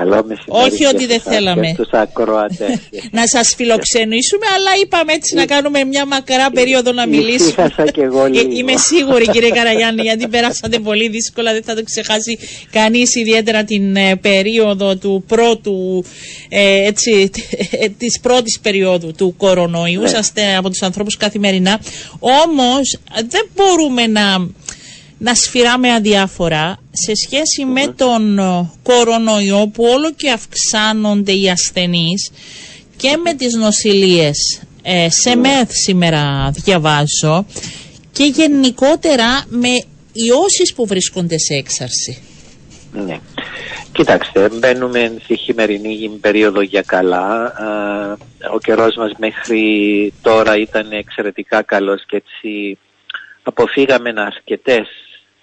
Καλό μεσημέρι. Όχι ότι δεν θέλαμε. να σας φιλοξενήσουμε, αλλά είπαμε έτσι να κάνουμε μια μακρά περίοδο να μιλήσουμε. και εγώ λίγο. Είμαι σίγουρη, κύριε Καραγιάννη, γιατί περάσατε πολύ δύσκολα. Δεν θα το ξεχάσει κανείς, ιδιαίτερα την ε, περίοδο του πρώτου, ε, έτσι, ε, της πρώτης περίοδου του κορονοϊού. Ναι. Είσαστε από τους ανθρώπους καθημερινά. Όμως δεν μπορούμε να να σφυράμε αδιάφορα σε σχέση με τον ε, κορονοϊό που όλο και αυξάνονται οι ασθενείς και με τις νοσηλίες. Ε, σε ΜΕΘ σήμερα διαβάζω και γενικότερα με ιώσεις που βρίσκονται σε έξαρση. Ναι. Κοιτάξτε, μπαίνουμε στη χειμερινή περίοδο για καλά. Ο καιρός μας μέχρι τώρα ήταν εξαιρετικά καλός και έτσι αποφύγαμε αρκετές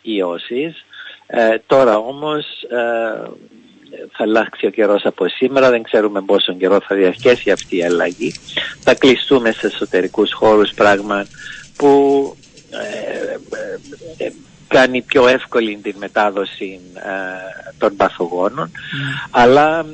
ιώσεις. Ε, τώρα όμως ε, θα αλλάξει ο καιρός από σήμερα, δεν ξέρουμε πόσο καιρό θα διαρκέσει αυτή η αλλαγή. Θα κλειστούμε σε εσωτερικούς χώρους πράγμα που ε, ε, κάνει πιο εύκολη την μετάδοση των παθογόνων. Mm. Αλλά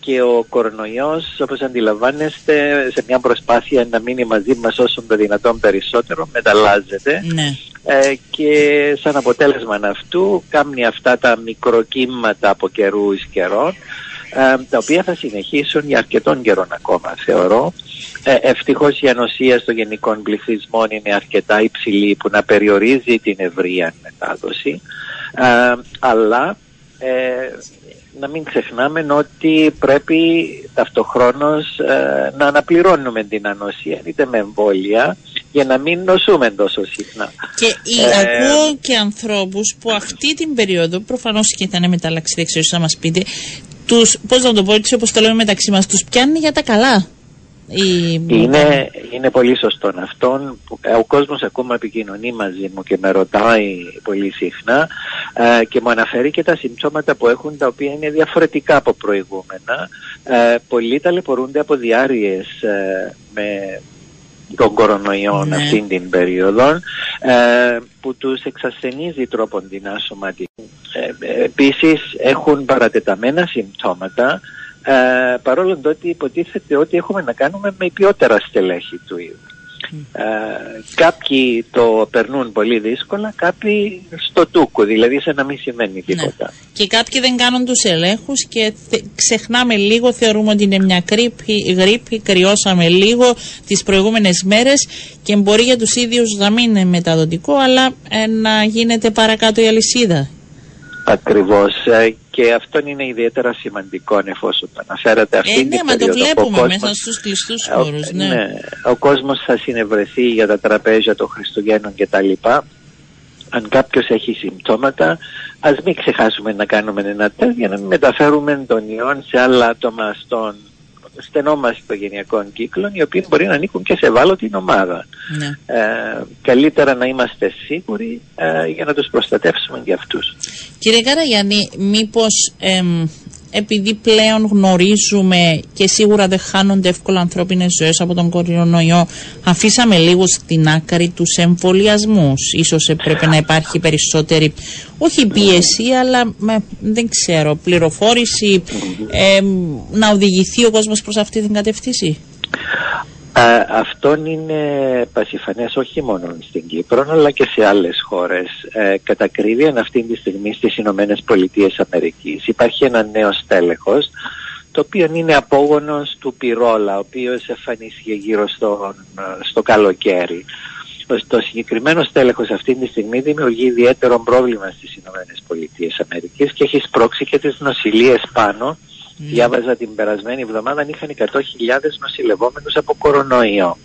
και ο κορονοϊός όπως αντιλαμβάνεστε σε μια προσπάθεια να μείνει μαζί μας όσο το δυνατόν περισσότερο μεταλλάζεται ναι. Ε, και σαν αποτέλεσμα αυτού κάνει αυτά τα μικροκύματα από καιρού εις καιρών ε, τα οποία θα συνεχίσουν για αρκετών καιρών ακόμα θεωρώ. Ε, ευτυχώς η ανοσία στο γενικών πληθυσμών είναι αρκετά υψηλή που να περιορίζει την ευρεία μετάδοση ε, αλλά ε, να μην ξεχνάμε ότι πρέπει ταυτοχρόνως ε, να αναπληρώνουμε την ανοσία είτε με εμβόλια για να μην νοσούμε τόσο συχνά. Και ε, ακούω και ανθρώπους που αυτή την περίοδο, προφανώς και ήταν μεταλλαξή, δεν ξέρω να μας πείτε, τους, πώς να το πω έτσι όπως το λέμε μεταξύ μας, τους πιάνει για τα καλά. Είναι, είναι πολύ σωστό αυτό. Ο κόσμος ακόμα επικοινωνεί μαζί μου και με ρωτάει πολύ συχνά ε, και μου αναφέρει και τα συμπτώματα που έχουν τα οποία είναι διαφορετικά από προηγούμενα. Ε, πολλοί ταλαιπωρούνται από διάρειες ε, με τον κορονοϊό ναι. αυτήν την περίοδο ε, που τους εξασθενίζει τρόπον την άσωματική. Ε, επίσης έχουν παρατεταμένα συμπτώματα ε, παρόλο ότι υποτίθεται ότι έχουμε να κάνουμε με ποιότερα στελέχη του είδου. Ε, κάποιοι το περνούν πολύ δύσκολα, κάποιοι στο τούκο, δηλαδή σε να μην σημαίνει ναι. τίποτα. Και κάποιοι δεν κάνουν τους ελέγχους και ξεχνάμε λίγο, θεωρούμε ότι είναι μια γρήπη, γρήπη, κρυώσαμε λίγο τις προηγούμενες μέρες και μπορεί για τους ίδιους να μην είναι μεταδοτικό, αλλά ε, να γίνεται παρακάτω η αλυσίδα. Ακριβώς ε, και αυτό είναι ιδιαίτερα σημαντικό εφόσον το αναφέρατε αυτή ε, ναι, μα το βλέπουμε κόσμος, μέσα στους κλειστούς ε, χώρους ναι. ναι. ο κόσμος θα συνευρεθεί για τα τραπέζια των Χριστουγέννων κτλ αν κάποιος έχει συμπτώματα ας μην ξεχάσουμε να κάνουμε ένα τεστ για να μεταφέρουμε τον ιόν σε άλλα άτομα στον στενό μας οικογενειακών κύκλων οι οποίοι μπορεί να ανήκουν και σε ευάλωτη ομάδα. Ναι. Ε, καλύτερα να είμαστε σίγουροι ε, για να τους προστατεύσουμε για αυτούς. Κύριε Καραγιάννη, μήπως επειδή πλέον γνωρίζουμε και σίγουρα δεν χάνονται εύκολα ανθρώπινες ζωές από τον κορονοϊό, αφήσαμε λίγο στην άκρη τους εμβολιασμούς. Ίσως έπρεπε να υπάρχει περισσότερη, όχι πίεση, αλλά δεν ξέρω, πληροφόρηση, να οδηγηθεί ο κόσμος προς αυτή την κατευθύνση. Ε, αυτό είναι πασιφανές όχι μόνο στην Κύπρο αλλά και σε άλλες χώρες. Ε, κατά ακρίβεια αυτή τη στιγμή στις Ηνωμένες Πολιτείες Αμερικής υπάρχει ένα νέο στέλεχος το οποίο είναι απόγονος του Πυρόλα, ο οποίος εμφανίστηκε γύρω στο, στο καλοκαίρι. Το συγκεκριμένο στέλεχος αυτή τη στιγμή δημιουργεί ιδιαίτερο πρόβλημα στις Ηνωμένες Πολιτείες Αμερικής και έχει σπρώξει και τις νοσηλίες πάνω Mm. Διάβαζα την περασμένη εβδομάδα αν είχαν 100.000 νοσηλευόμενους από κορονοϊό.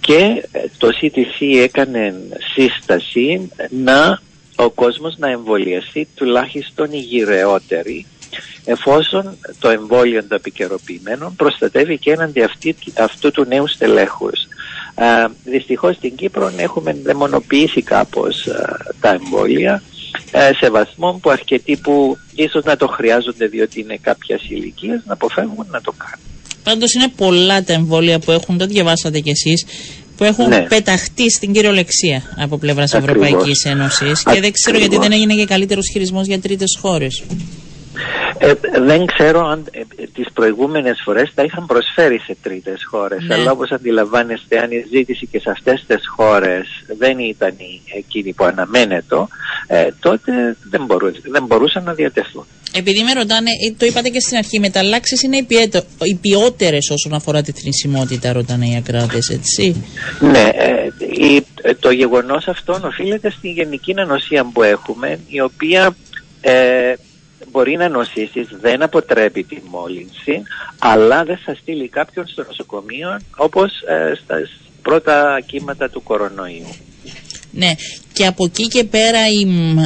Και ε, το CTC έκανε σύσταση να ο κόσμος να εμβολιαστεί τουλάχιστον η γυρεότερη εφόσον το εμβόλιο το επικαιροποιημένο προστατεύει και έναντι αυτή, αυτού του νέου στελέχους. Ε, δυστυχώς στην Κύπρο έχουμε δαιμονοποιήσει κάπως ε, τα εμβόλια ε, σεβασμό που αρκετοί που ίσως να το χρειάζονται διότι είναι κάποιας ηλικίας να αποφεύγουν να το κάνουν. Πάντως είναι πολλά τα εμβόλια που έχουν, το διαβάσατε κι εσείς, που έχουν ναι. πεταχτεί στην κυριολεξία από πλευράς Ευρωπαϊκής Ένωσης και δεν ξέρω γιατί δεν έγινε και καλύτερος χειρισμός για τρίτες χώρες. Ε, δεν ξέρω αν ε, τις προηγούμενες φορές τα είχαν προσφέρει σε τρίτες χώρες Ναι. αλλά όπως αντιλαμβάνεστε αν η ζήτηση και σε αυτές τις χώρες δεν ήταν η- εκείνη που αναμένεται ε, τότε δεν, μπορού, δεν μπορούσαν να διατεθούν. Επειδή με ρωτάνε, ε, το είπατε και στην αρχή, οι μεταλλάξεις είναι οι, πιέτο- οι ποιότερες όσον αφορά τη θνησιμότητα, ρωτάνε οι ακράτε, έτσι. Ναι, ε, η- ε, το γεγονός αυτό οφείλεται στη γενική ανοσία που έχουμε η οποία ε, μπορεί να νοσήσεις, δεν αποτρέπει τη μόλυνση αλλά δεν θα στείλει κάποιον στο νοσοκομείο όπως ε, στα πρώτα κύματα του κορονοϊού. Ναι, και από εκεί και πέρα η, μ,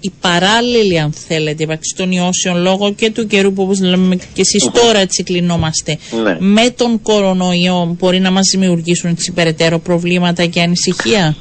η παράλληλη, αν θέλετε, ύπαρξη των ιώσεων λόγω και του καιρού που, όπως λέμε και εσείς τώρα έτσι κλεινόμαστε, Ναι. με τον κορονοϊό μπορεί να μας δημιουργήσουν έτσι περαιτέρω προβλήματα και ανησυχία;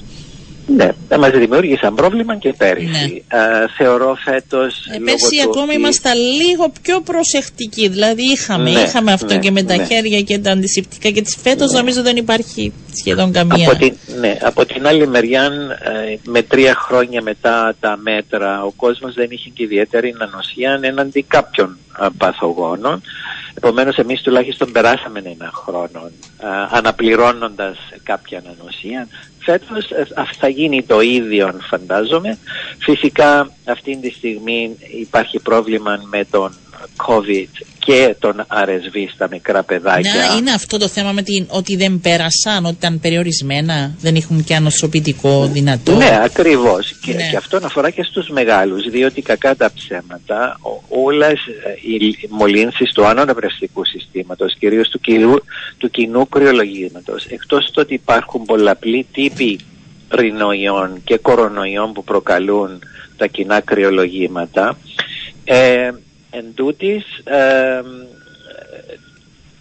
Ναι, θα μας δημιούργησαν πρόβλημα και πέρυσι. Ναι. Ε, θεωρώ φέτος... Ε, λόγω πέρσι του ακόμη ότι- ήμασταν λίγο πιο προσεκτικοί. Δηλαδή είχαμε, Ναι, είχαμε αυτό ναι, και με τα ναι. χέρια και τα αντισηπτικά και φέτος νομίζω δεν υπάρχει σχεδόν καμία. Από την, ναι, από την άλλη μεριά, ε, με τρία χρόνια μετά τα μέτρα, ο κόσμος δεν είχε και ιδιαίτερη ανοσία έναντι κάποιων ε, παθογόνων. Επομένως, εμείς τουλάχιστον περάσαμε ένα χρόνο ε, αναπληρώνοντας κάποια ανοσία. Φέτος ε, α- θα γίνει το ίδιο, φαντάζομαι. Φυσικά, αυτή τη στιγμή υπάρχει πρόβλημα με τον COVID και τον RSV στα μικρά παιδάκια. Να, είναι αυτό το θέμα με την, ότι δεν πέρασαν, ότι ήταν περιορισμένα, δεν έχουν και ανοσοποιητικό δυνατό. Ναι, ακριβώς. Και, Ναι. και αυτό αφορά και στους μεγάλους, διότι κακά τα ψέματα, ο- όλες ε, οι μολύνσεις του άνω νευρευτικού συστήματος, κυρίως του, κοινού, του κοινού κρυολογήματος, εκτός του ότι υπάρχουν πολλαπλοί τύποι ρηνοϊών και κορονοϊών που προκαλούν τα κοινά κρυολογήματα, ε, εν τούτης, ε,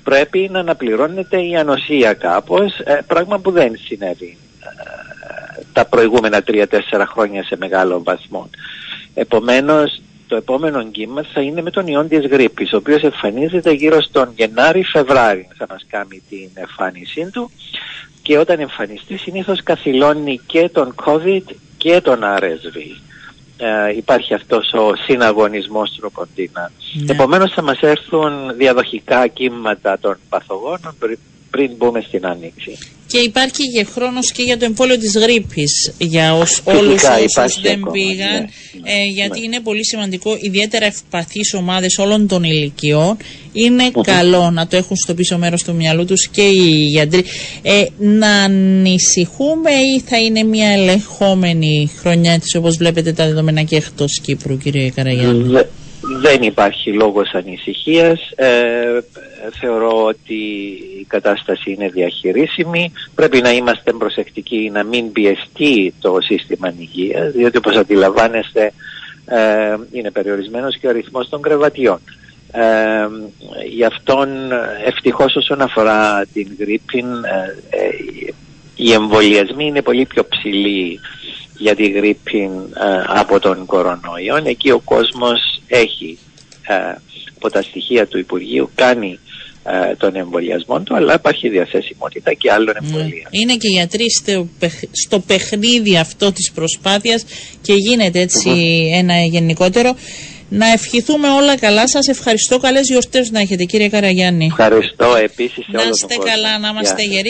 πρέπει να αναπληρώνεται η ανοσία κάπως, ε, πράγμα που δεν συνέβη ε, τα προηγούμενα τρία-τέσσερα χρόνια σε μεγάλο βαθμό. Επομένως, το επόμενο κύμα θα είναι με τον ιόν της γρήπης, ο οποίος εμφανίζεται γύρω στον Γενάρη-Φεβράρι, θα μας κάνει την εμφάνισή του και όταν εμφανιστεί συνήθως καθυλώνει και τον COVID και τον RSV. Ε, υπάρχει αυτός ο συναγωνισμός τροποντίνα. Ναι. Επομένως θα μας έρθουν διαδοχικά κύματα των παθογόνων πριν, πριν μπούμε στην άνοιξη. Και υπάρχει και χρόνος και για το εμβόλιο της γρήπης για ως, Φυσικά όλους όσους υπάρχει δεν ακόμα, πήγαν ναι, ε, γιατί ναι. είναι πολύ σημαντικό ιδιαίτερα ευπαθείς ομάδες όλων των ηλικιών είναι καλό να το έχουν στο πίσω μέρος του μυαλού τους και οι γιατροί ε, να ανησυχούμε ή θα είναι μια ελεγχόμενη χρονιά έτσι όπως βλέπετε τα δεδομένα και εκτός Κύπρου κύριε Καραγιάννη; Δε- δεν υπάρχει λόγος ανησυχίας. Ε, θεωρώ ότι η κατάσταση είναι διαχειρίσιμη. Πρέπει να είμαστε προσεκτικοί να μην πιεστεί το σύστημα υγείας, διότι όπως αντιλαμβάνεστε ε, είναι περιορισμένος και ο αριθμός των κρεβατιών. Ε, γι' αυτόν ευτυχώς όσον αφορά την γρήπη ε, ε, οι εμβολιασμοί είναι πολύ πιο ψηλοί για τη γρήπη ε, από τον κορονοϊό. Εκεί ο κόσμος έχει ε, από τα στοιχεία του Υπουργείου κάνει ε, τον εμβολιασμό του, αλλά υπάρχει διαθεσιμότητα και άλλων Ναι. εμβολίων. Είναι και οι γιατροί στο, παιχ- στο παιχνίδι αυτό της προσπάθειας και γίνεται έτσι ένα γενικότερο. Να ευχηθούμε όλα καλά. Σας ευχαριστώ. Καλές γιορτές να έχετε κύριε Καραγιάννη. Ευχαριστώ επίσης σε Να όλο τον είστε κόσμο. καλά, να Γεια είμαστε σας. γεροί.